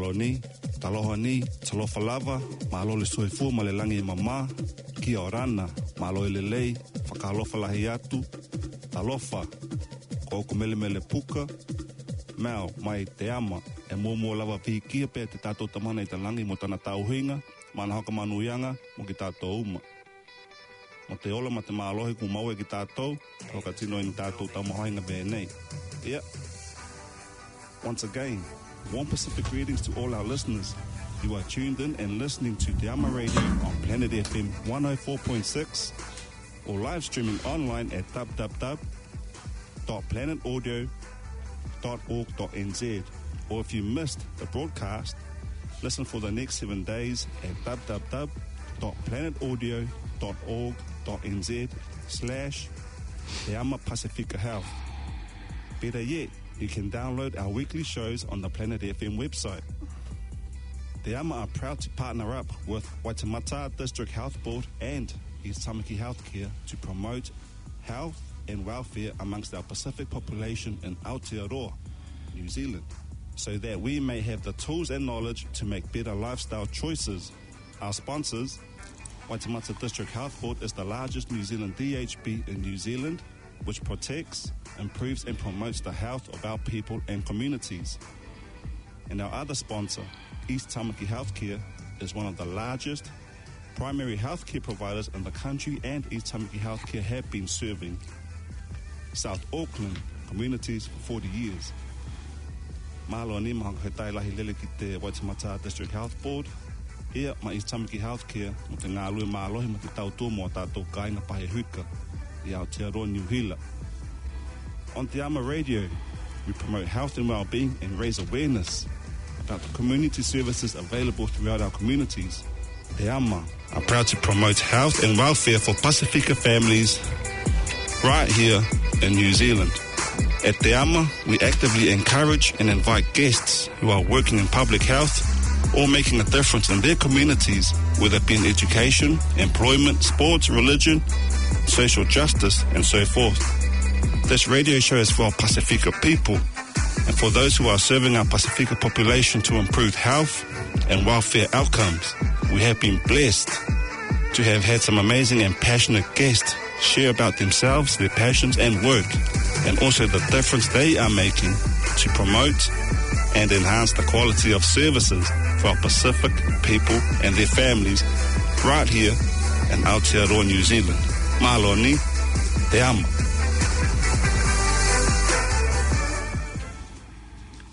Malo ni, taloha ni, talofa lava, malo le soifu ma le langi i mama, kia orana, rana, malo i lei, whakalofa lahi atu, talofa, ko oku mele mele puka, meo mai te ama, e mua mua lava pihikia kia pe te tātou tamana i te langi mo tana tauhinga, mana haka manu ianga, mo ki tātou uma. Mo te ola ma te mālohi ku maue ki tātou, o ka tino i ni tātou taumahoinga bēnei. Yeah. Once again, warm Pacific greetings to all our listeners. You are tuned in and listening to Te Ama Radio on Planet FM 104.6 or live streaming online at www.planetaudio.org.nz. Or if you missed the broadcast, listen for the next seven days at www.planetaudio.org.nz slash Te Ama Pacifica Health. Better yet, you can download our weekly shows on the Planet FM website. Te Ama are proud to partner up with Waitemata District Health Board and East Tamaki Healthcare to promote health and welfare amongst our Pacific population in Aotearoa, New Zealand, so that we may have the tools and knowledge to make better lifestyle choices. Our sponsors, Waitemata District Health Board is the largest New Zealand DHB in New Zealand, which protects, improves, and promotes the health of our people and communities. And our other sponsor, East Tamaki Healthcare, is one of the largest primary healthcare providers in the country, and East Tamaki Healthcare have been serving South Auckland communities for 40 years. Mahalo ni maha he tai lahi lele ki te Waitemata District Health Board. Ia ma East Tamaki Healthcare mo te ngā lue mālohi ma te tau tō mō tātou kāinga pahe huka i Aotearoa New Hila. On Te Ama Radio, we promote health and well-being and raise awareness about the community services available throughout our communities. Te Ama are proud to promote health and welfare for Pacifica families right here in New Zealand. At Te Ama, we actively encourage and invite guests who are working in public health or making a difference in their communities, whether it be in education, employment, sports, religion, social justice, and so forth. This radio show is for our Pacifica people and for those who are serving our Pacifica population to improve health and welfare outcomes. We have been blessed to have had some amazing and passionate guests share about themselves, their passions and work, and also the difference they are making to promote and enhance the quality of services for our Pacific people and their families right here in Aotearoa, New Zealand. Malo ni, te amo.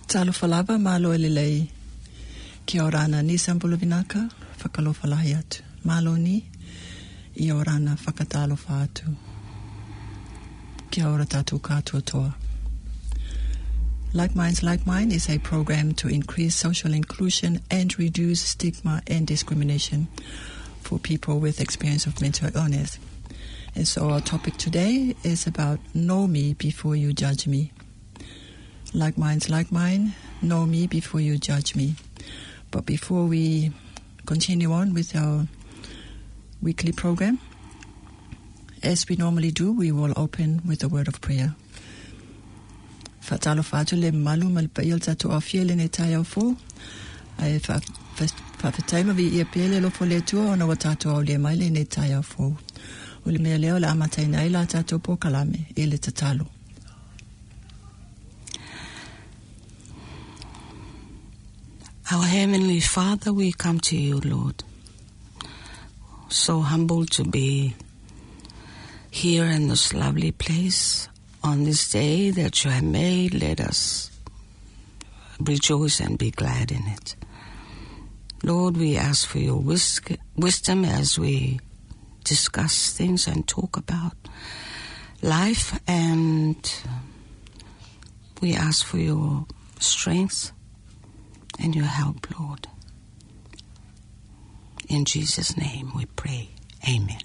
Talofa lava malo e lelei. Kia orana ni Sambula Vinaka, whakalofa lahi atu. Malo ni, i orana whakatalofa atu. Kia ora tātou kātua toa. Like Minds Like Mine is a program to increase social inclusion and reduce stigma and discrimination for people with experience of mental illness. And so our topic today is about know me before you judge me. Like minds, like mine, know me before you judge me. But before we continue on with our weekly program, as we normally do, we will open with a word of prayer. Fatalo fatu le malu mal pail tatu a fiele ne tai au. Ai fa fa fa ma vi ia pele lo fo le tu ona wa tatu au le mai le ne tai au. Mea leo la amatai nai la tatu po kalame e le tatalo. Our Heavenly Father, we come to you, Lord. So humble to be here in this lovely place on this day that you have made. Let us rejoice and be glad in it. Lord, we ask for your wisdom as we discuss things and talk about life, and we ask for your strength and your help, Lord. In Jesus' name we pray. Amen.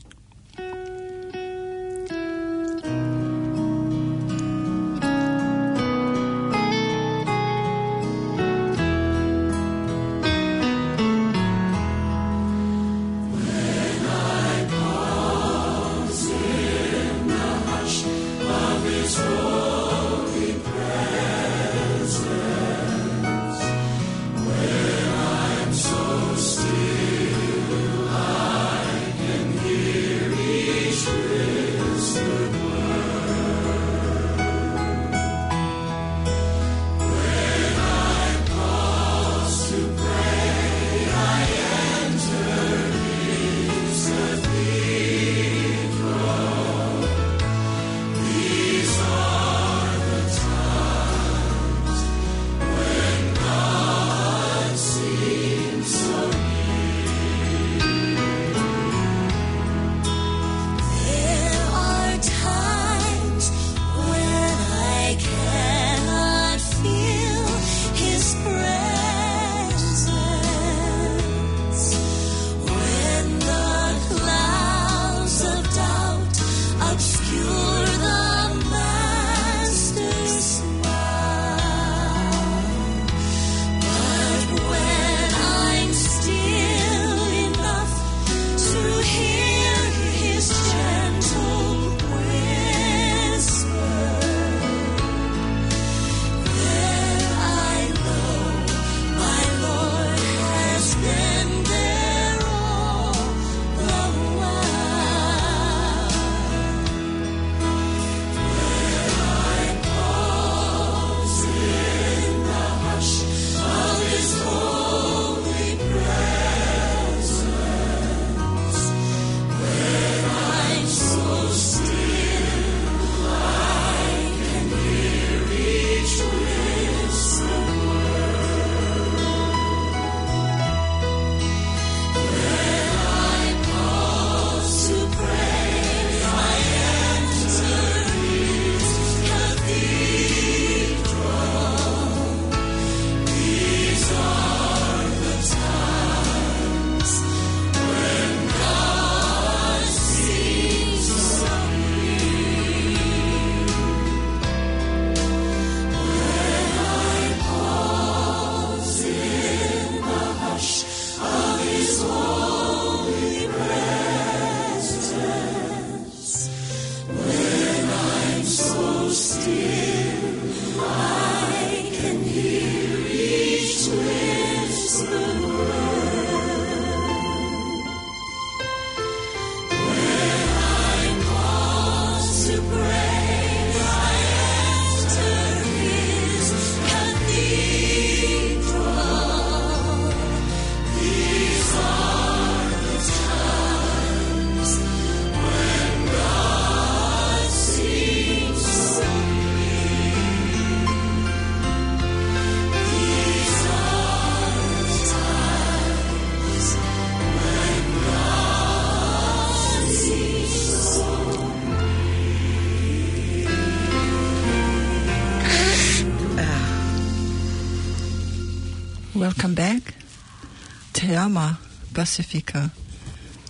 Pacifica.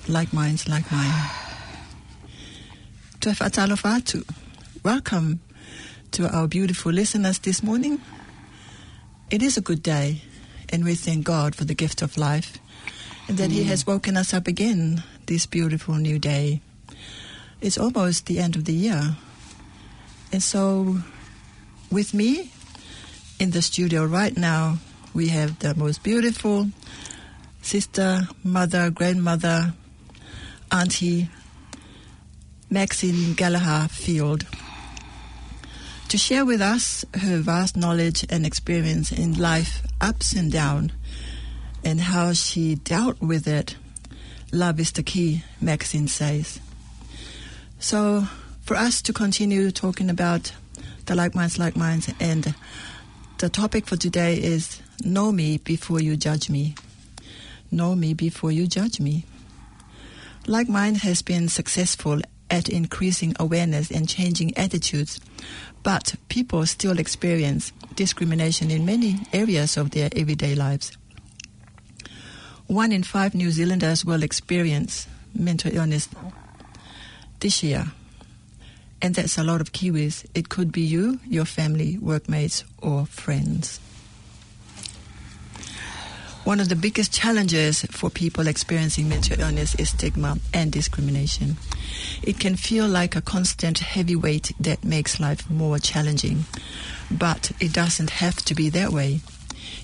Like minds, like mine. Te whaatalofa. Welcome to our beautiful listeners this morning. It is a good day, and we thank God for the gift of life and that He has woken us up again this beautiful new day. It's almost the end of the year. And so, with me in the studio right now, we have the most beautiful sister, mother, grandmother, auntie, Maxine Gallagher Field, to share with us her vast knowledge and experience in life, ups and downs, and how she dealt with it. Love is the key, Maxine says. So, for us to continue talking about the like minds, like minds, and the topic for today is Know me before you judge me. Know me before you judge me. Like Mind has been successful at increasing awareness and changing attitudes, but people still experience discrimination in many areas of their everyday lives. One in five New Zealanders will experience mental illness this year. And that's a lot of Kiwis. It could be you, your family, workmates, or friends. One of the biggest challenges for people experiencing mental illness is stigma and discrimination. It can feel like a constant heavy weight that makes life more challenging, but it doesn't have to be that way.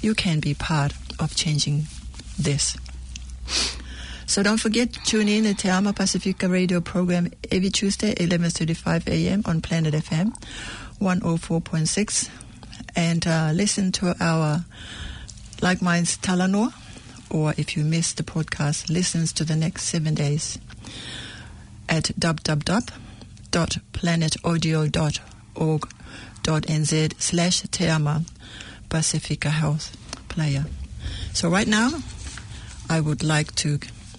You can be part of changing this. So don't forget to tune in the Te Ama Pacifica radio program every Tuesday, 11.35 a.m. on Planet FM 104.6 and uh, listen to our Like Minds Talanoa or if you missed the podcast, listens to the next seven days at www.planetaudio.org.nz slash Te Ama Pacifica Health Player. So right now, I would like to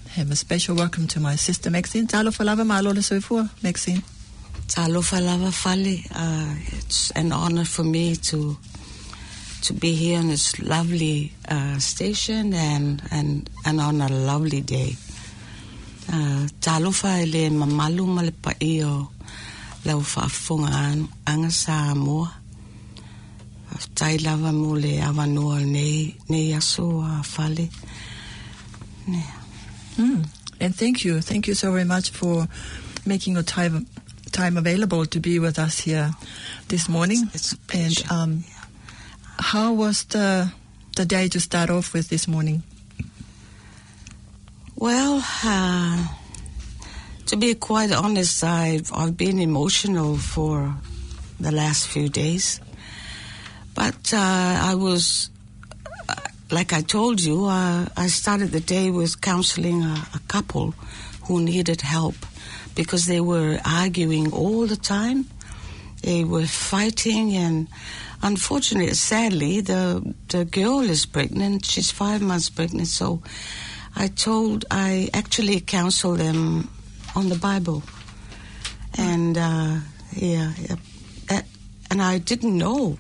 have a special welcome to my sister Maxine. Talo falava malola soifua, Maxine. Talofa lava fale. Uh, it's an honor for me to to be here on this lovely uh, station and, and and on a lovely day. Uh, talofa ele mamalu ma le pa'i o lau whaafonga anga Samoa. Tai lava mo le awanua nei, nei aso a fale. Yeah. Mm. And thank you. Thank you so very much for making your time time available to be with us here this morning. It's a and um, how was the the day to start off with this morning? Well, uh, to be quite honest, I've, I've been emotional for the last few days. But uh, I was, uh, like I told you, uh, I started the day with counseling a, a couple who needed help because they were arguing all the time. They were fighting, and unfortunately, sadly, the the girl is pregnant. She's five months pregnant, so I told, I actually counseled them on the Bible. And, uh, yeah, yeah. And I didn't know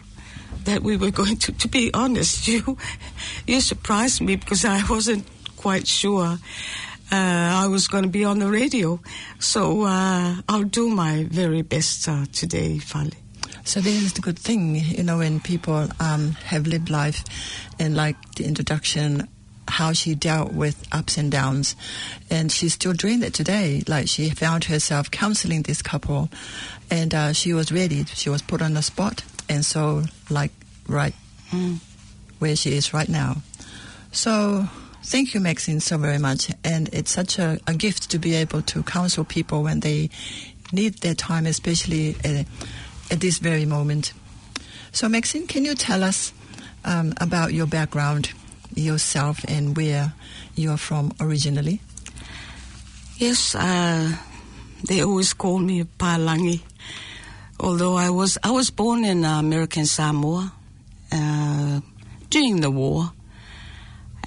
that we were going to, to be honest, you, you surprised me because I wasn't quite sure. Uh, I was going to be on the radio. So, uh, I'll do my very best, uh, today, Fali. So this is the good thing, you know, when people um, have lived life, and like the introduction, how she dealt with ups and downs, and she's still doing that today. Like she found herself counseling this couple, and uh, she was ready. She was put on the spot, and so like right Mm. where she is right now. So thank you, Maxine, so very much. And it's such a, a gift to be able to counsel people when they need their time, especially uh, at this very moment. So, Maxine, can you tell us um, about your background, yourself, and where you are from originally? Yes, uh, they always call me Palangi. Although I was I was born in uh, American Samoa uh, during the war.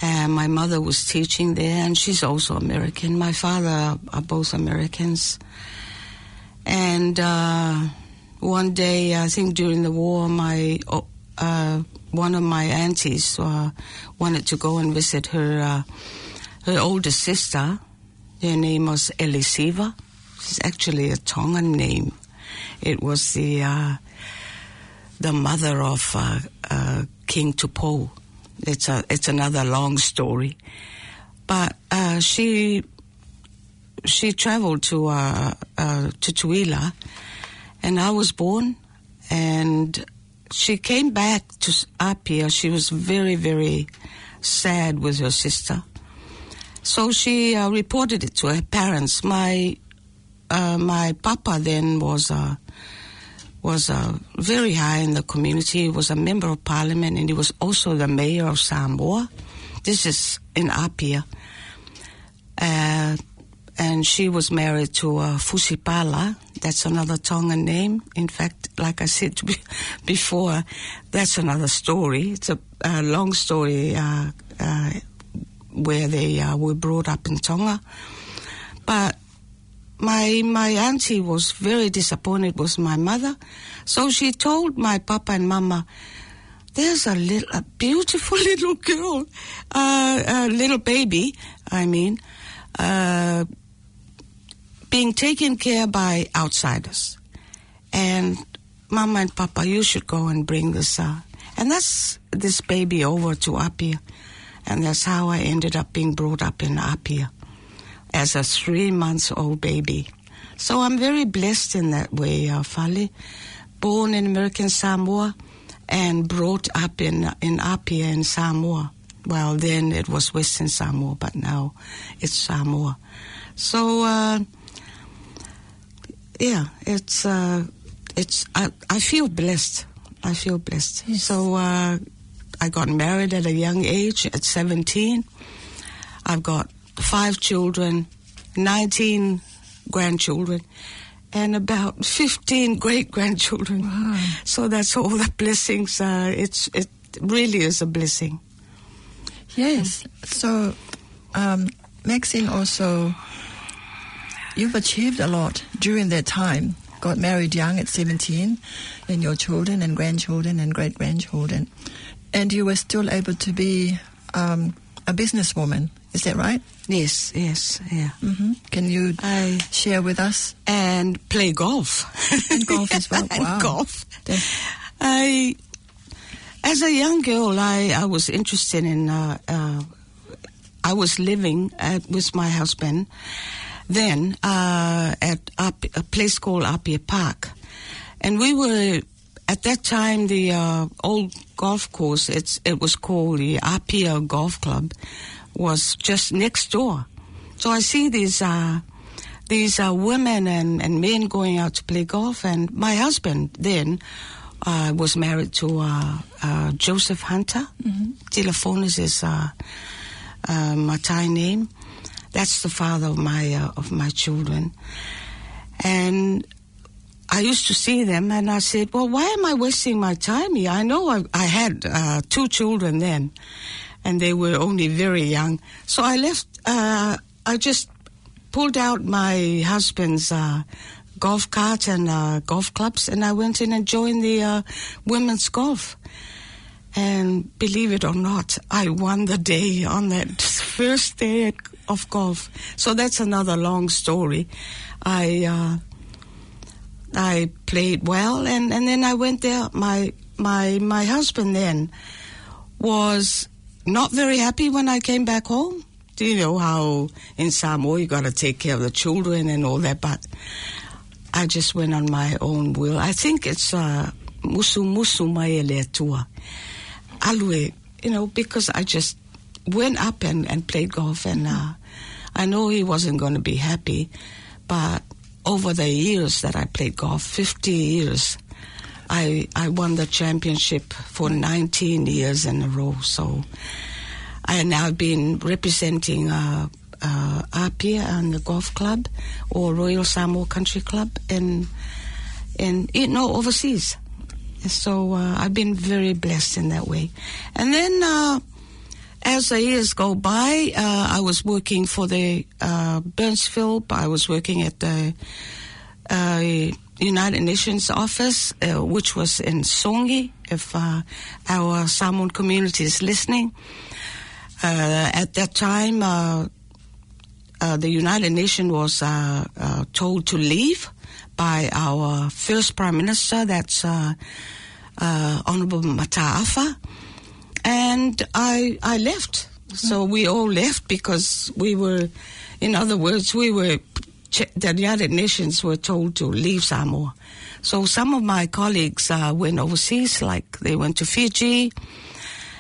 And my mother was teaching there, and she's also American. My father are both Americans. And uh, one day, I think during the war, my uh, one of my aunties uh, wanted to go and visit her uh, her older sister. Her name was Elisiva. She's actually a Tongan name. It was the uh, the mother of uh, King Tupou. It's a it's another long story, but she she traveled to uh, uh, to Tuila, and I was born, and she came back to Apia. She was very very sad with her sister, so she uh, reported it to her parents. My uh, my papa then was uh, was uh, very high in the community. He was a member of parliament, and he was also the mayor of Samoa. This is in Apia. And she was married to uh, Fusipala. That's another Tongan name. In fact, like I said be- before, that's another story. It's a, a long story uh, uh, where they uh, were brought up in Tonga. But my my auntie was very disappointed with my mother, so she told my papa and mama, "There's a little, a beautiful little girl, uh, a little baby. I mean." Uh, being taken care by outsiders. And Mama and Papa, you should go and bring this, uh, and that's this baby over to Apia. And that's how I ended up being brought up in Apia as a three months old baby. So I'm very blessed in that way, uh, Fale. Born in American Samoa and brought up in, in Apia in Samoa. Well, then it was Western Samoa, but now it's Samoa. So, uh, yeah, it's uh, it's I, I feel blessed. I feel blessed. Yes. So uh, I got married at a young age, at 17. I've got five children, 19 grandchildren, and about 15 great grandchildren. Wow. So that's all the blessings. Uh, it's it really is a blessing. Yes. So, um, Maxine also, you've achieved a lot during that time. Got married young at 17, and your children and grandchildren and great grandchildren. And you were still able to be um, a businesswoman. Is that right? Yes, yes, yeah. hmm Can you I share with us? and play golf. And golf as well. and Wow. golf. I, as a young girl, I, I was interested in. Uh, uh, I was living at, with my husband then uh, at up, a place called Apia Park, and we were at that time the uh, old golf course. It's it was called the Apia Golf Club, was just next door. So I see these. Uh, these uh, women and, and men going out to play golf. And my husband then uh, was married to uh, uh, Joseph Hunter. Mm-hmm. Telefono is his uh, uh, Matai name. That's the father of my uh, of my children. And I used to see them, and I said, "Well, why am I wasting my time here? I know I, I had uh, two children then, and they were only very young. So I left. Uh, I just pulled out my husband's uh, golf cart and uh, golf clubs, and I went in and joined the uh, women's golf. And believe it or not, I won the day on that first day at, of golf. So that's another long story. I uh, I played well, and, and then I went there. My my my husband then was not very happy when I came back home. Do you know how in Samoa you got to take care of the children and all that? But I just went on my own will. I think it's uh, musu musu maele tua. Alue, you know, because I just went up and, and played golf, and uh, I know he wasn't going to be happy, but over the years that I played golf, 50 years, I I won the championship for 19 years in a row. So I now been representing uh, uh, Apia and the golf club or Royal Samoa Country Club and, in you know overseas. So uh, I've been very blessed in that way. And then uh, as the years go by, uh, I was working for the uh, Burnsville. I was working at the uh, United Nations office, uh, which was in Songi, if uh, our Samoan community is listening. Uh, at that time, the United Nations was told to leave by our first Prime Minister, that's Honorable Mataafa, and I I left. So we all left because we were, in other words, we were the United Nations were told to leave Samoa. So some of my colleagues uh, went overseas, like they went to Fiji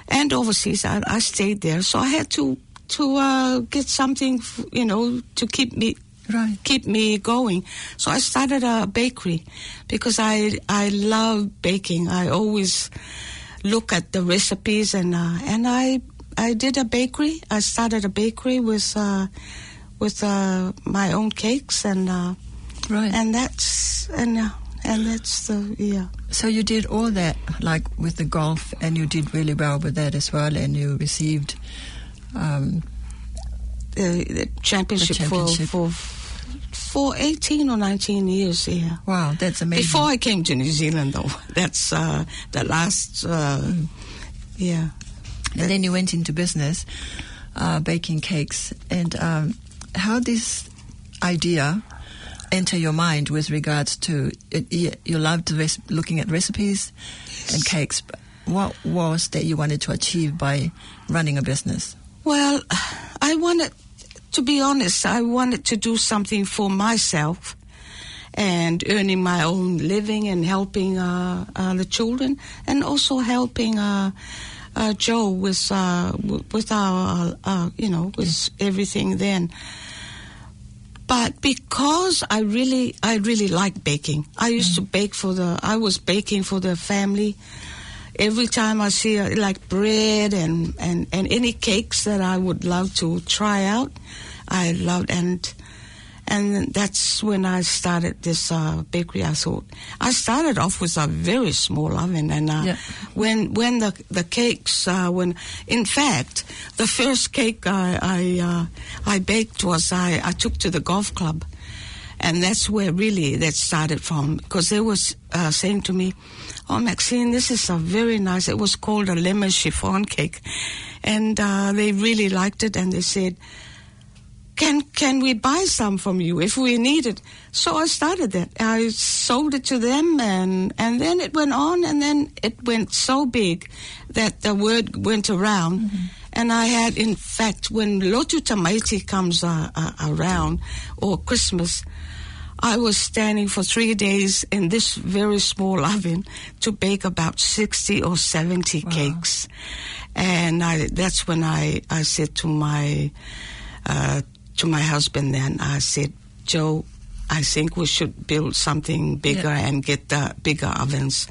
and overseas. I, I stayed there, so I had to to uh, get something, you know, to keep me Right. keep me going. So I started a bakery because I I love baking. I always look at the recipes and uh, and I I did a bakery. I started a bakery with uh, with uh, my own cakes and uh, Right. and that's and uh, and that's the yeah. So you did all that, like with the golf, and you did really well with that as well, and you received. Um, The, the championship, championship. for for for eighteen or nineteen years. Yeah. wow, that's amazing. Before I came to New Zealand, though, that's uh, the last. Uh, Yeah. and then you went into business, uh, baking cakes. And um, how this idea enter your mind with regards to it, you loved res- looking at recipes and cakes. but What was that you wanted to achieve by running a business? Well, I wanted, to be honest, I wanted to do something for myself and earning my own living and helping uh, uh, the children and also helping uh, uh, Joe with uh, with our uh, you know with everything then. But because I really I really like baking, I used to bake for the I was baking for the family. Every time I see uh, like bread and, and, and any cakes that I would love to try out, I loved and and that's when I started this uh, bakery. I thought I started off with a very small oven, and uh, Yeah. when when the the cakes uh, when in fact the first cake I I, uh, I baked was I, I took to the golf club, and that's where really that started from because they was uh, saying to me, "Oh Maxine, this is a very nice." It was called a lemon chiffon cake, and uh, they really liked it, and they said can can we buy some from you if we need it? So I started that. I sold it to them, and and then it went on, and then it went so big that the word went around. And I had, in fact, when Lotu Tamaiti comes uh, uh, around, or Christmas, I was standing for three days in this very small oven to bake about 60 or 70 cakes. And I, that's when I, I said to my, uh, to my husband then, I said, Joe, I think we should build something bigger Yeah. and get the bigger ovens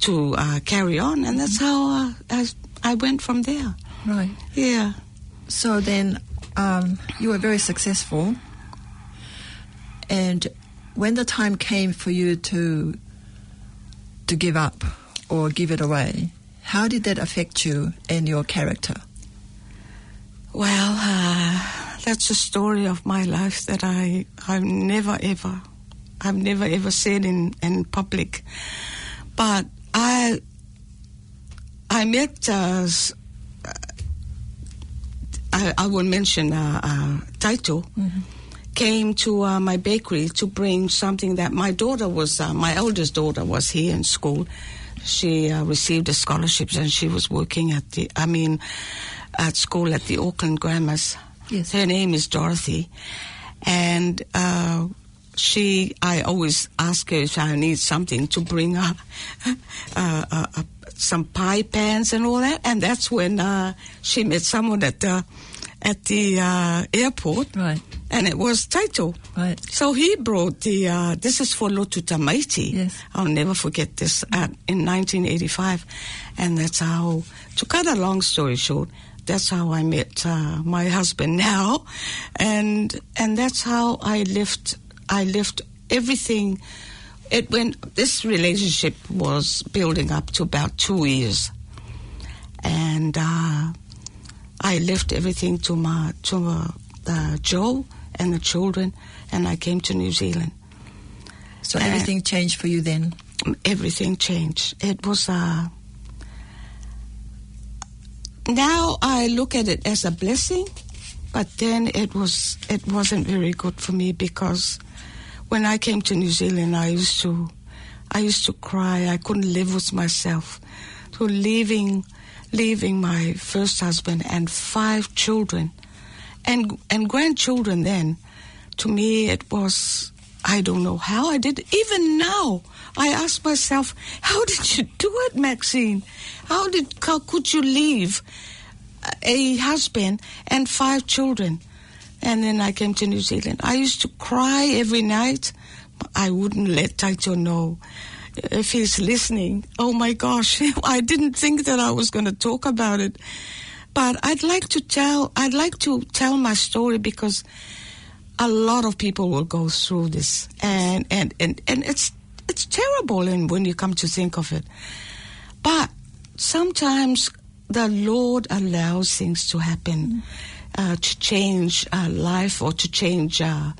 to uh, carry on. And that's how uh, I, I went from there. Right. Yeah. So then um, you were very successful. And when the time came for you to to give up or give it away, how did that affect you and your character? Well, uh, that's a story of my life that I I've never ever I've never ever said in in public, but I I met uh, s- I, I will mention uh, uh, Taito came to uh, my bakery to bring something that my daughter was uh, my eldest daughter was here in school. She uh, received a scholarship and she was working at the I mean at school at the Auckland Grammars. Yes. Her name is Dorothy, and uh, she. I always ask her if I need something to bring her, uh, uh, uh, some pie pans and all that. And that's when uh, she met someone at the at the uh, airport, Right. and it was Taito. Right. So he brought the. Uh, this is for Lotu Tamaiti. Yes. I'll never forget this at, in 1985, and that's how. To cut a long story short, that's how I met uh, my husband now, and and that's how I lived. I lived everything. It went. This relationship was building up to about two years, and uh, I left everything to my to uh, uh, Joe and the children, and I came to New Zealand. So Uh, everything changed for you then. everything changed. It was uh, now I look at it as a blessing, but then it was it wasn't very good for me because when I came to New Zealand, I used to I used to cry. I couldn't live with myself. So leaving leaving my first husband and five children and and grandchildren then to me it was I don't know how I did. Even now, I ask myself, how did you do it, Maxine? How did how could you leave a husband and five children? And then I came to New Zealand. I used to cry every night. I wouldn't let Taito know if he's listening. Oh my gosh, I didn't think that I was going to talk about it. But I'd like to tell. I'd like to tell my story because a lot of people will go through this, and and and, and it's it's terrible. And when you come to think of it, but sometimes the Lord allows things to happen uh, to change uh, life or to change, uh,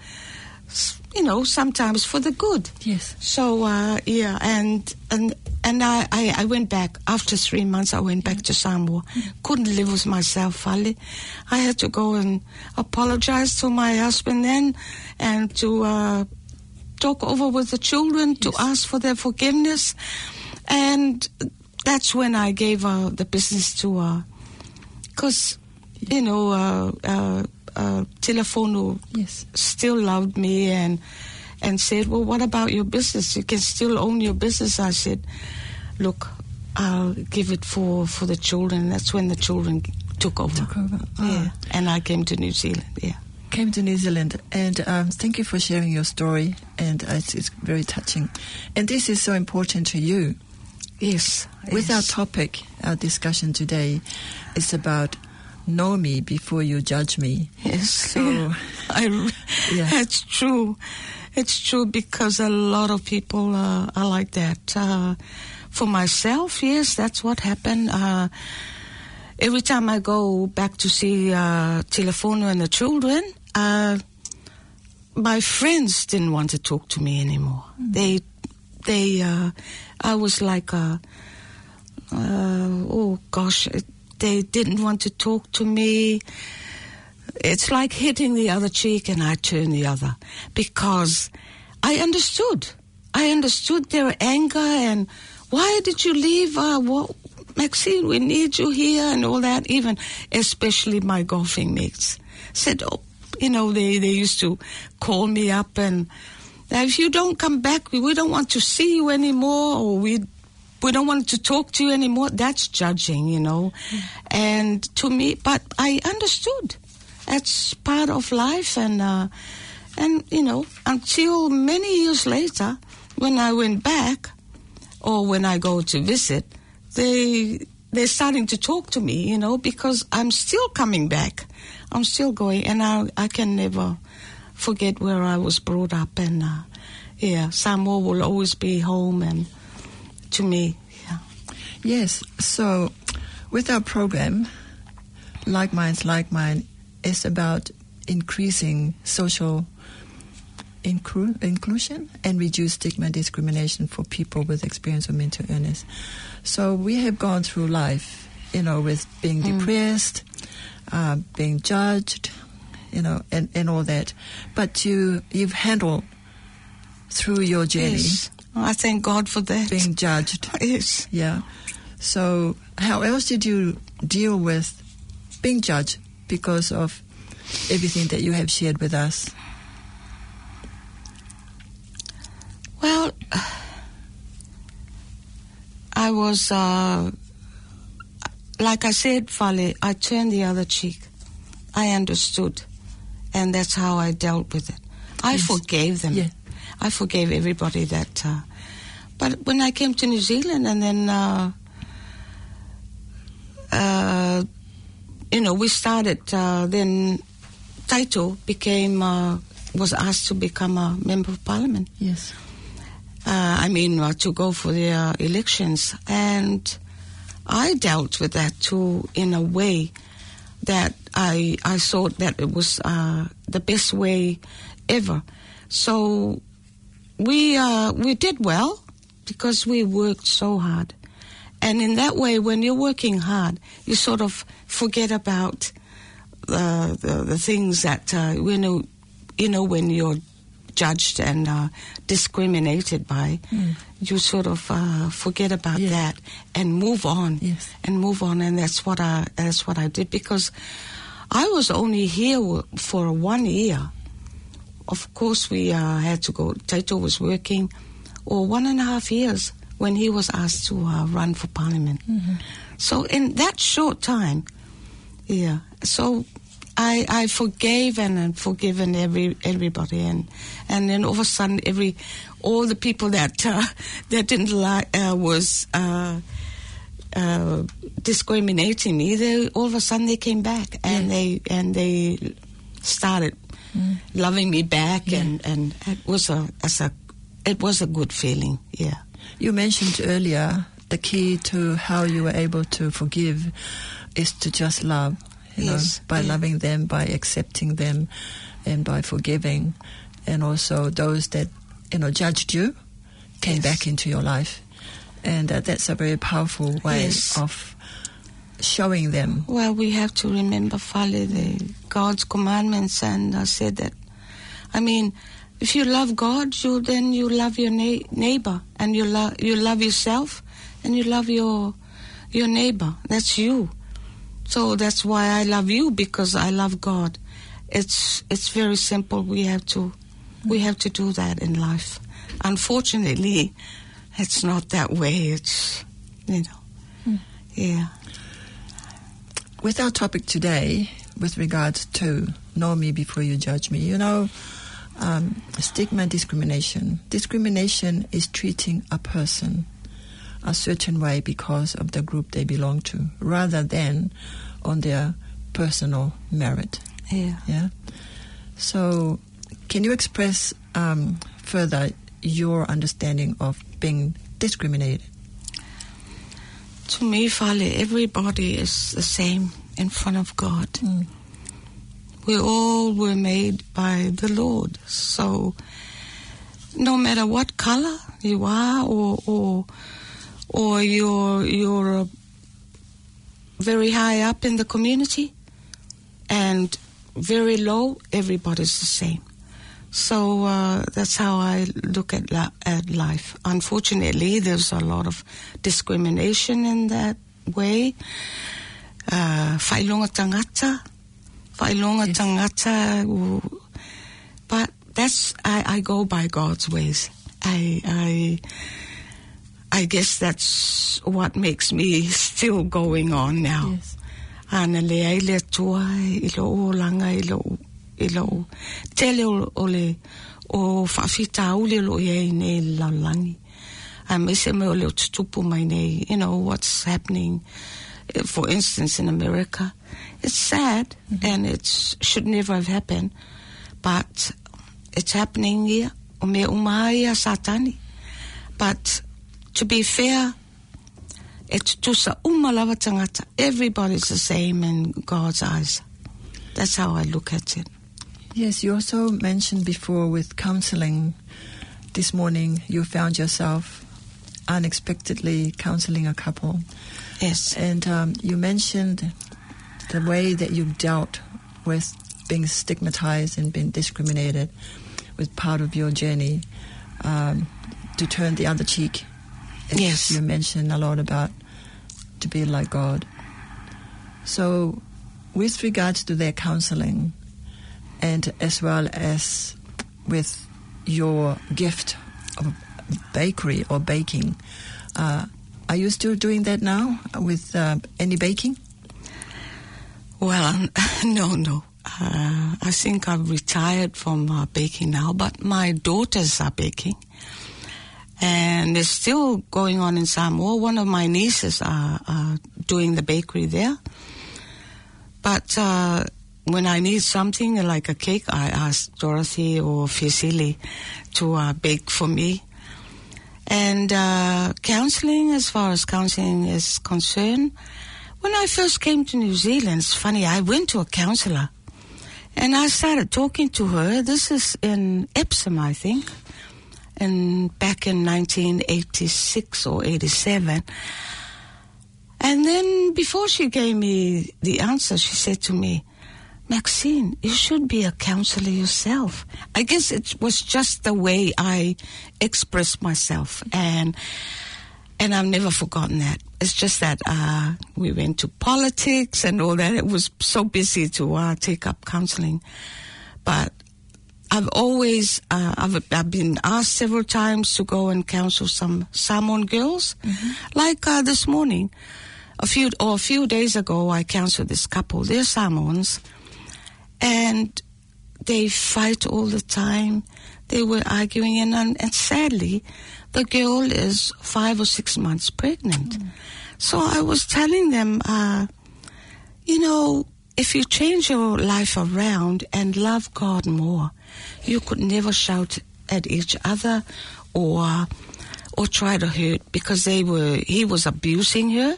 you know, sometimes for the good. Yes. So uh, yeah, and and and I, I, I went back after three months. I went back to Samoa. Couldn't live with myself, Fali. I had to go and apologize to my husband then, and to uh, talk over with the children to ask for their forgiveness, and that's when I gave uh, the business to, her, because you know, uh, Telefono Yes. still loved me and and said, "Well, what about your business? You can still own your business." I said, "Look, I'll give it for for the children." That's when the children took over. Took over. Yeah, Ah. and I came to New Zealand. Yeah. Came to New Zealand, and um, thank you for sharing your story. And uh, it's, it's very touching. And this is so important to you. Yes. With our topic, our discussion today is about know me before you judge me. Yes. So- I, Yeah. it's true. It's true because a lot of people uh, are like that. Uh, for myself, yes, that's what happened. Uh, every time I go back to see uh, Telefono and the children, uh, my friends didn't want to talk to me anymore. They, they, uh, I was like, uh, uh, oh gosh, it, they didn't want to talk to me. It's like hitting the other cheek and I turn the other because I understood. I understood their anger and why did you leave? Uh, what, Maxine, we need you here and all that. Even, especially my golfing mates said, oh, you know, they, they used to call me up and if you don't come back, we, we don't want to see you anymore or we we don't want to talk to you anymore. That's judging, you know. And to me, but I understood. That's part of life, and uh, and you know, until many years later, when I went back, or when I go to visit, they they're starting to talk to me, you know, because I'm still coming back. I'm still going, and I I can never forget where I was brought up, and uh, yeah, Samoa will always be home, and to me, yeah. Yes. So, with our program, Like Minds, Like Mine, is about increasing social incru- inclusion and reduce stigma and discrimination for people with experience of mental illness. So, we have gone through life, you know, with being depressed, uh, being judged, you know, and, and all that. But you, you've handled through your journey Yes. I thank God for that. being judged. yes. Yeah. So, how else did you deal with being judged because of everything that you have shared with us? Well, I was, uh, like I said, Fale, I turned the other cheek. I understood. And that's how I dealt with it. I Yes. forgave them. Yeah. I forgave everybody that. Uh, but when I came to New Zealand and then, uh, uh, you know, we started, uh, then Taito became, uh, was asked to become a member of parliament Yes. uh, I mean, uh, to go for the uh, elections. And I dealt with that too in a way that I, I thought that it was uh, the best way ever. So we uh, we did well because we worked so hard, and in that way, when you're working hard, you sort of forget about the the, the things that uh, you know you know when you're judged and uh, discriminated by, you sort of uh, forget about Yeah. that and move on Yes. and move on, and that's what I that's what I did because I was only here for one year. Of course, we uh, had to go. Taito was working, or one and a half years when he was asked to uh, run for parliament. So in that short time, yeah. So I I forgave and, and forgiven every everybody, and and then all of a sudden, every all the people that uh, that didn't like uh, was. Uh, uh, discriminating me, they all of a sudden they came back and they and they started loving me back, and and it was a as a it was a good feeling. Yeah. You mentioned earlier the key to how you were able to forgive is to just love. You Yes, know, by yeah. loving them, by accepting them, and by forgiving, and also those that you know judged you came Yes. back into your life, and uh, that's a very powerful way Yes. of showing them. Well, we have to remember, follow the God's commandments, and I said that. I mean, if you love God, you then you love your na- neighbor, and you love you love yourself, and you love your your neighbor. That's you. So that's why I love you because I love God. It's it's very simple. We have to we have to do that in life. Unfortunately, it's not that way. It's you know, hmm. yeah. With our topic today, with regards to know me before you judge me, you know, um, stigma and discrimination. Discrimination is treating a person a certain way because of the group they belong to, rather than on their personal merit. Yeah. Yeah. So, can you express um, further your understanding of being discriminated? To me, Fale, everybody is the same in front of God. We all were made by the Lord. So, no matter what color you are, or or or you're you're uh, very high up in the community, and very low, everybody's the same. So uh, that's how I look at, la- at life. Unfortunately, there's a lot of discrimination in that way. Uh, tangata, whailonga Yes. tangata. But that's I, I go by God's ways. I I I guess that's what makes me still going on now. Yes. Ana le ai le tua i lo o langa i lo i lo tele o, o le o whawhita ule lo i ei nei laulangi. Me se me o le o tutupu mai nei, you know, what's happening, for instance, in America. It's sad mm-hmm. and it should never have happened, but it's happening here. O me umai a satani. But to be fair, it's tusa umalawa tangata. Everybody's the same in God's eyes. That's how I look at it. Yes, you also mentioned before with counseling this morning you found yourself unexpectedly counseling a couple. Yes. And um, you mentioned the way that you dealt with being stigmatized and being discriminated was part of your journey um, to turn the other cheek. Yes. You mentioned a lot about to be like God. So, with regards to their counseling, and as well as with your gift of bakery or baking, uh, are you still doing that now with uh, any baking? Well, no, no. Uh, I think I've retired from uh, baking now, but my daughters are baking. And it's still going on in Samoa. One of my nieces are, doing the bakery there. But uh, when I need something like a cake, I ask Dorothy or Fisili to uh, bake for me. And uh, counseling, as far as counseling is concerned, when I first came to New Zealand, it's funny, I went to a counselor and I started talking to her. This is in Epsom, I think. and back in 1986 or 87. And then before she gave me the answer, she said to me, Maxine, you should be a counselor yourself. I guess it was just the way I expressed myself, and and I've never forgotten that. It's just that uh, we went to politics and all that. It was so busy to uh, take up counseling, but I've always uh, I've, I've been asked several times to go and counsel some Samoan girls, like uh, this morning. A few or a few days ago, I counseled this couple. They're Samoans, and they fight all the time. They were arguing, and and sadly, the girl is five or six months pregnant. So I was telling them, uh, you know, if you change your life around and love God more, you could never shout at each other or or try to hurt because they were he was abusing her.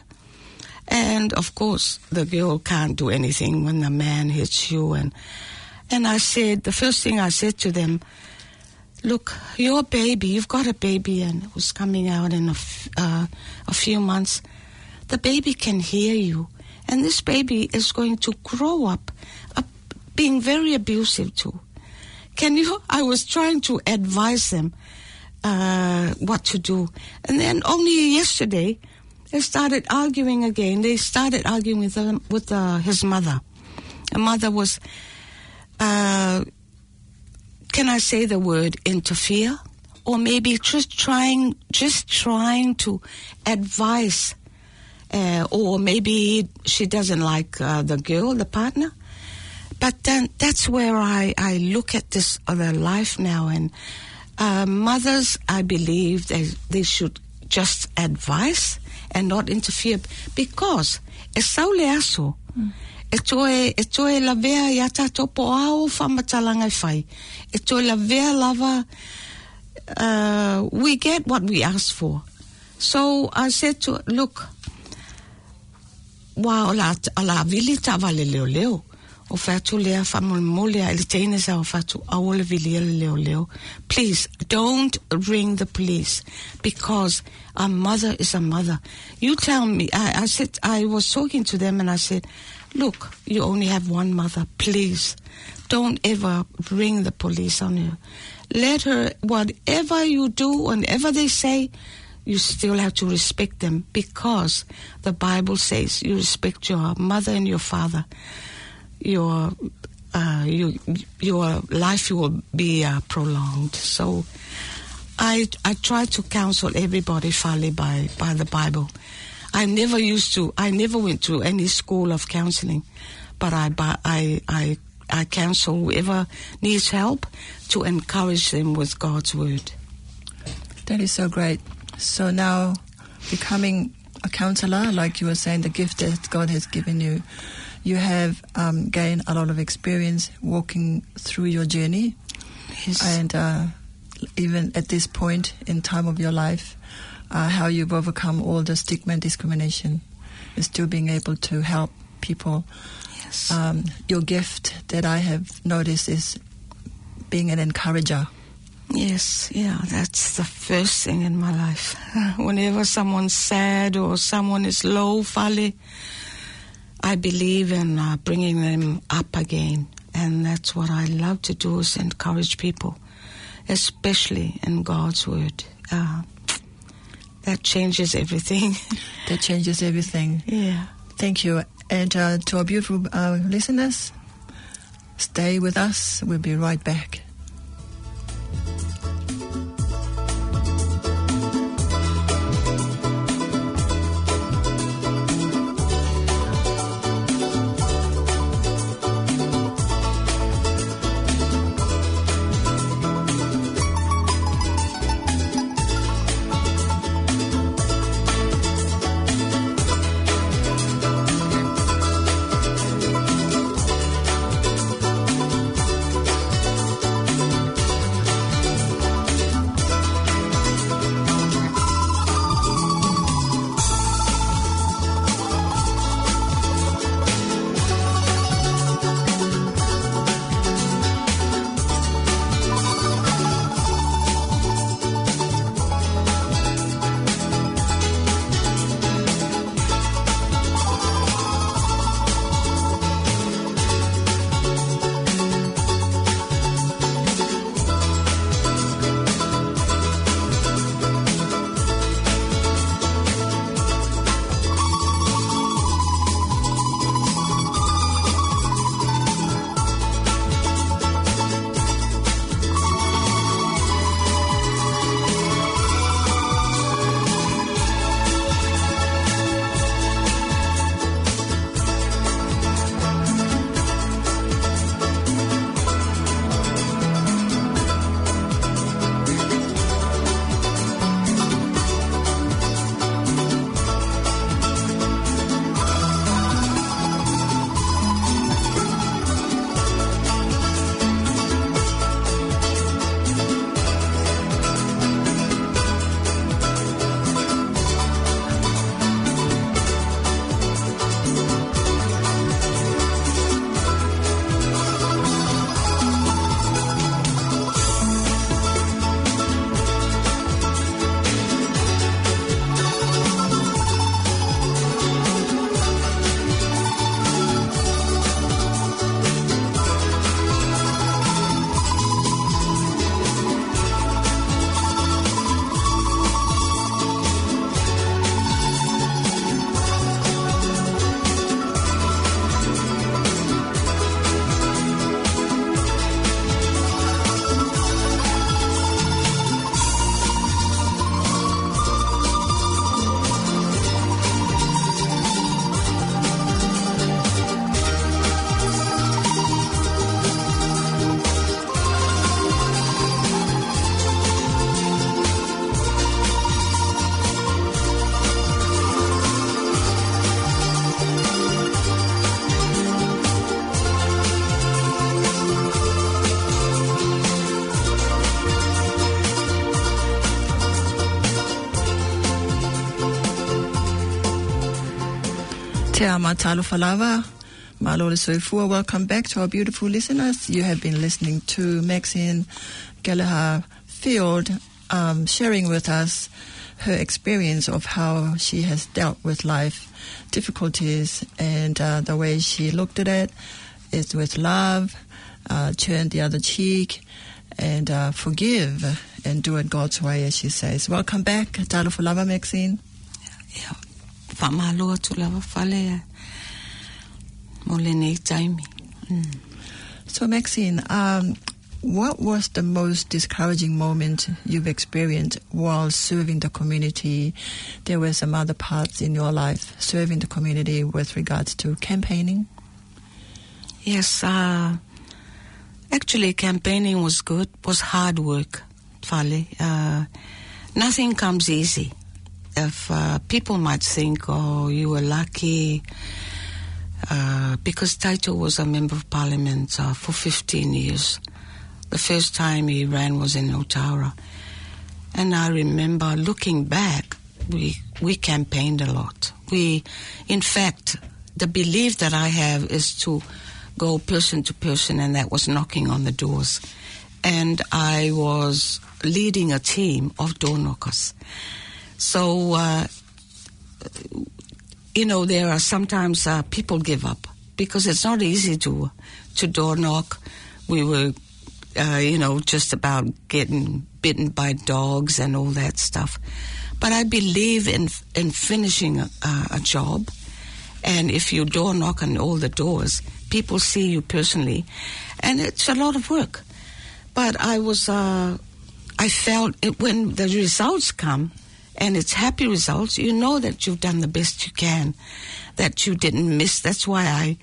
And of course, the girl can't do anything when the man hits you. And and I said the first thing I said to them, look, your baby, you've got a baby, and it was coming out in a, f- uh, a few months. The baby can hear you, and this baby is going to grow up, up being very abusive too. Can you? I was trying to advise them uh, what to do, and then only yesterday they started arguing again. They started arguing with them, with uh, his mother. The mother was. Uh, can I say the word interfere? Or maybe just trying, just trying to advise, uh, or maybe she doesn't like uh, the girl, the partner. But then that's where I, I look at this other life now, and uh, mothers, I believe they they should just advise and not interfere. Because e saule aso e toe e toe la vea ia tātou po ao whamatalanga i whai. E toe la vea lava uh, we get what we ask for. So I said to look wa o la, o la vili ta vale leo leo o fatu lea whamole a ili teine sa o fatu a ole vili ele leo leo. Please don't ring the police because a mother is a mother. You tell me I, I said I was talking to them and I said look you only have one mother please. Don't ever ring the police on her let her whatever you do whatever they say you still have to respect them because the Bible says you respect your mother and your father. Your uh, you, your life will be uh, prolonged. So I I try to counsel everybody fairly by by the Bible. I never used to. I never went to any school of counseling, but I I I I counsel whoever needs help to encourage them with God's word. That is so great. So now, becoming a counselor, like you were saying, the gift that God has given you, you have um, gained a lot of experience walking through your journey, Yes. and uh, even at this point in time of your life, uh, how you've overcome all the stigma and discrimination, and still being able to help people. yes. Um, your gift that I have noticed is being an encourager. Yes, yeah, that's the first thing in my life. Whenever someone's sad or someone is low, Fali, I believe in uh, bringing them up again. And that's what I love to do is encourage people, especially in God's Word. Uh, that changes everything. That changes everything. yeah. Thank you. And uh, to our beautiful uh, listeners, stay with us. We'll be right back. Te ama talo falava. Malole Soifua, welcome back to our beautiful listeners. You have been listening to Maxine Gallagher Field um, sharing with us her experience of how she has dealt with life difficulties and uh, the way she looked at it is with love, uh, turn the other cheek, and uh, forgive and do it God's way, as she says. Welcome back, Talo Falava Maxine. Ia, whamaloa tu lava whale mo le nei taimi. Mm. So, Maxine, um, what was the most discouraging moment you've experienced while serving the community? There were some other parts in your life serving the community with regards to campaigning. Yes, uh, actually campaigning was good, was hard work, Fale. Uh, nothing comes easy. If uh, people might think, oh, you were lucky, uh, because Taito was a member of parliament uh, for 15 years. The first time he ran was in Otara. And I remember looking back, we, we campaigned a lot. We, in fact, the belief that I have is to go person to person, and that was knocking on the doors. And I was leading a team of door knockers. So, uh, you know, there are sometimes uh, people give up because it's not easy to to door knock. We were, uh, you know, just about getting bitten by dogs and all that stuff. But I believe in in finishing a, a job, and if you door knock on all the doors, people see you personally, and it's a lot of work. But I was, uh, I felt it when the results come and it's happy results, you know that you've done the best you can, that you didn't miss. That's why I,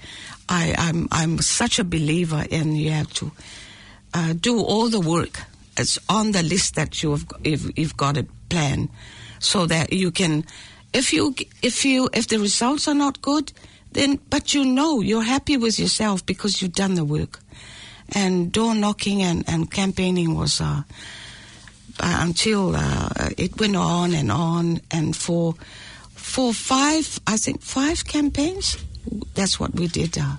I, I'm, I'm such a believer in you have to uh, do all the work. It's on the list that you have, you've, you've got it planned, so that you can, if you, if you, if the results are not good, then, but you know you're happy with yourself because you've done the work. And door knocking and, and campaigning was. Uh, until uh, it went on and on, and for for five, I think five campaigns, that's what we did, uh,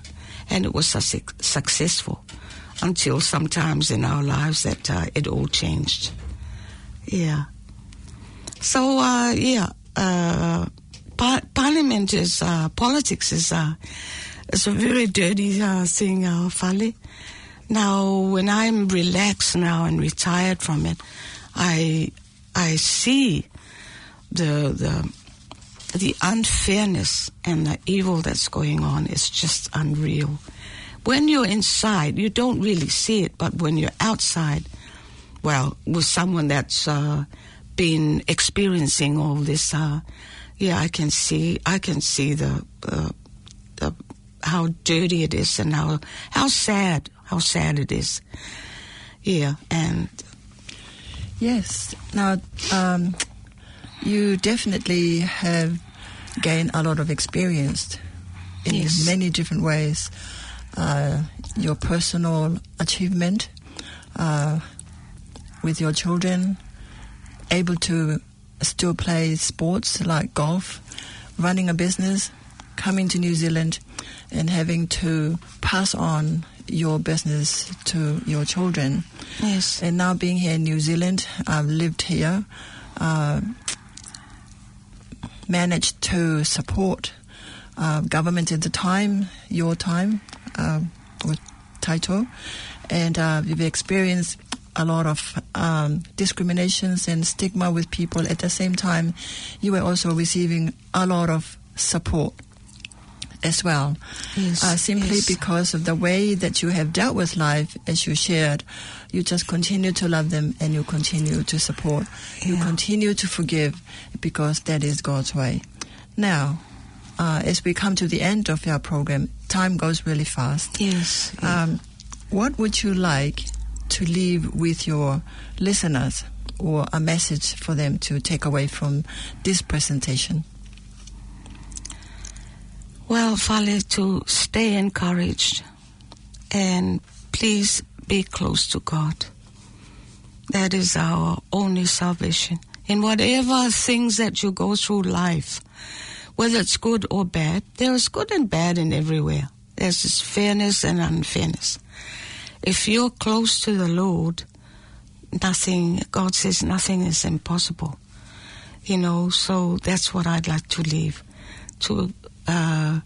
and it was su- successful. Until sometimes in our lives that uh, it all changed. Yeah. So uh, yeah, uh, par- parliament is politics is is a very dirty thing, uh, Fale. Now, when I'm relaxed now and retired from it, I I see the the the unfairness and the evil that's going on is just unreal. When you're inside, you don't really see it, but when you're outside, well, with someone that's uh, been experiencing all this, uh, yeah, I can see I can see the, uh, the how dirty it is and how how sad how sad it is. Yeah, and Yes. Now, um, you definitely have gained a lot of experience in Yes. many different ways. Uh, your personal achievement uh, with your children, able to still play sports like golf, running a business, coming to New Zealand, and having to pass on your business to your children. Yes, And now being here in New Zealand, I've lived here, uh, managed to support uh, government at the time, your time, uh, with Taito, and uh, we've experienced a lot of um, discriminations and stigma with people. At the same time, you were also receiving a lot of support as well yes, uh, simply yes. because of the way that you have dealt with life, as you shared. You just continue to love them and you continue to support. You continue to forgive because that is God's way. Now, uh, as we come to the end of our program, time goes really fast. yes, yeah. Um, what would you like to leave with your listeners or a message for them to take away from this presentation? Well, Fale, to stay encouraged and please be close to God. That is our only salvation. In whatever things that you go through life, whether it's good or bad, there is good and bad in everywhere. There's this fairness and unfairness. If you're close to the Lord, nothing, God says nothing is impossible. You know, so that's what I'd like to leave. To, uh,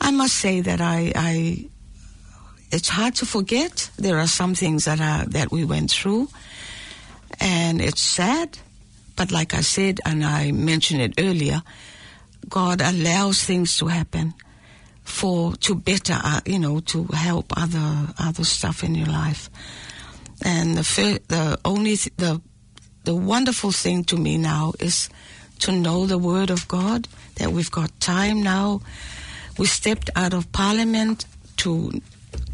I must say that I, I, it's hard to forget. There are some things that are, that we went through and it's sad. But like I said, and I mentioned it earlier, God allows things to happen for to better, uh, you know, to help other other stuff in your life. And the fir- the only th- the the wonderful thing to me now is to know the Word of God. That we've got time now. We stepped out of Parliament to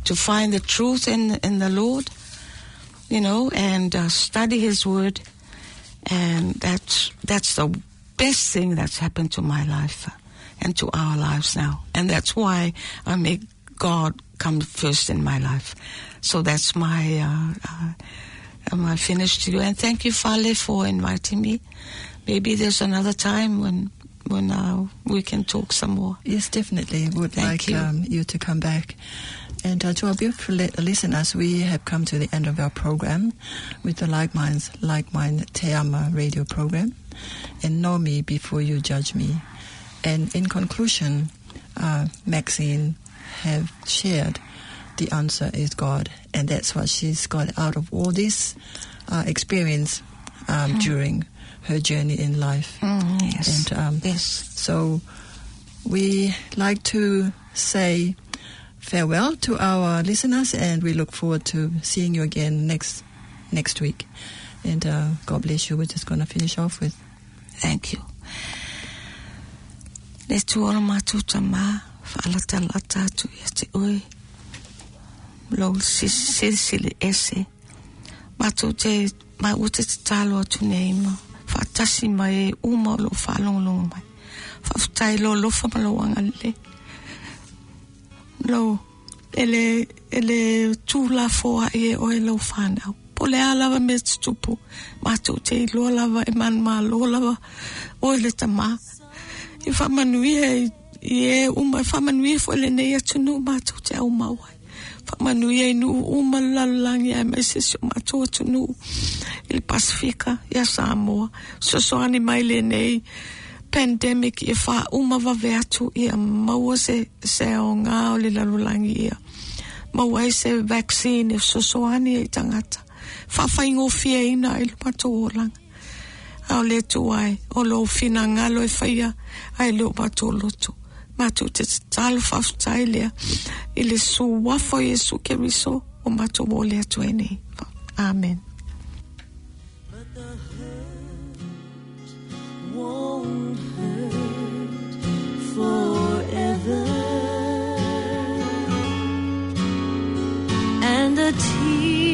to find the truth in in the Lord, you know, and uh, study His Word, and that's that's the best thing that's happened to my life and to our lives now. And that's why I make God come first in my life. So that's my uh, uh, my finish to you. And thank you, Fale, for inviting me. Maybe there's another time when when uh, we can talk some more. Yes, definitely. Would Thank like you. Um, you to come back. And uh, to our beautiful li- listeners, we have come to the end of our program with the Like Minds, Like Mine Te Ama radio program. And know me before you judge me. And in conclusion, uh, Maxine have shared the answer is God, and that's what she's got out of all this uh, experience um, during her journey in life. Mm, yes. And um, yes. so we like to say farewell to our listeners, and we look forward to seeing you again next next week. And uh, God bless you. We're just going to finish off with Thank you. Le tuola matuta ma whaalata lata atu ia te oi. Lo sisili ese. Matu te mai ute te talo atu nei ma. Whaatasi mai e uma lo whaalongalonga mai. Whaafutai lo lofa ma lo wanga lo ele ele tula foa e o ele ufana po le ala va me tupu ma te lo lava e man ma lo lava. O ele ta ma e fa e e u ma fa fo le nei tu no ma tu te o ma wa fa e nu u ma la lang ya me se ma tu tu no il pacifica ia samo so ani mai le nei pandemic e wha uma wawe atu ia maua se, se o ngā o le lalulangi ia. Maua e se vaccine e sosoani e tangata. Whawhaingo fia ina i le matu o langa au le tu ai o lo fina ngalo e whaia ai lo matu o lotu matu te talo whawhtai lea i le su wafo Jesu ke riso o matu o lea atu Amen. nei Amen forever. And the tears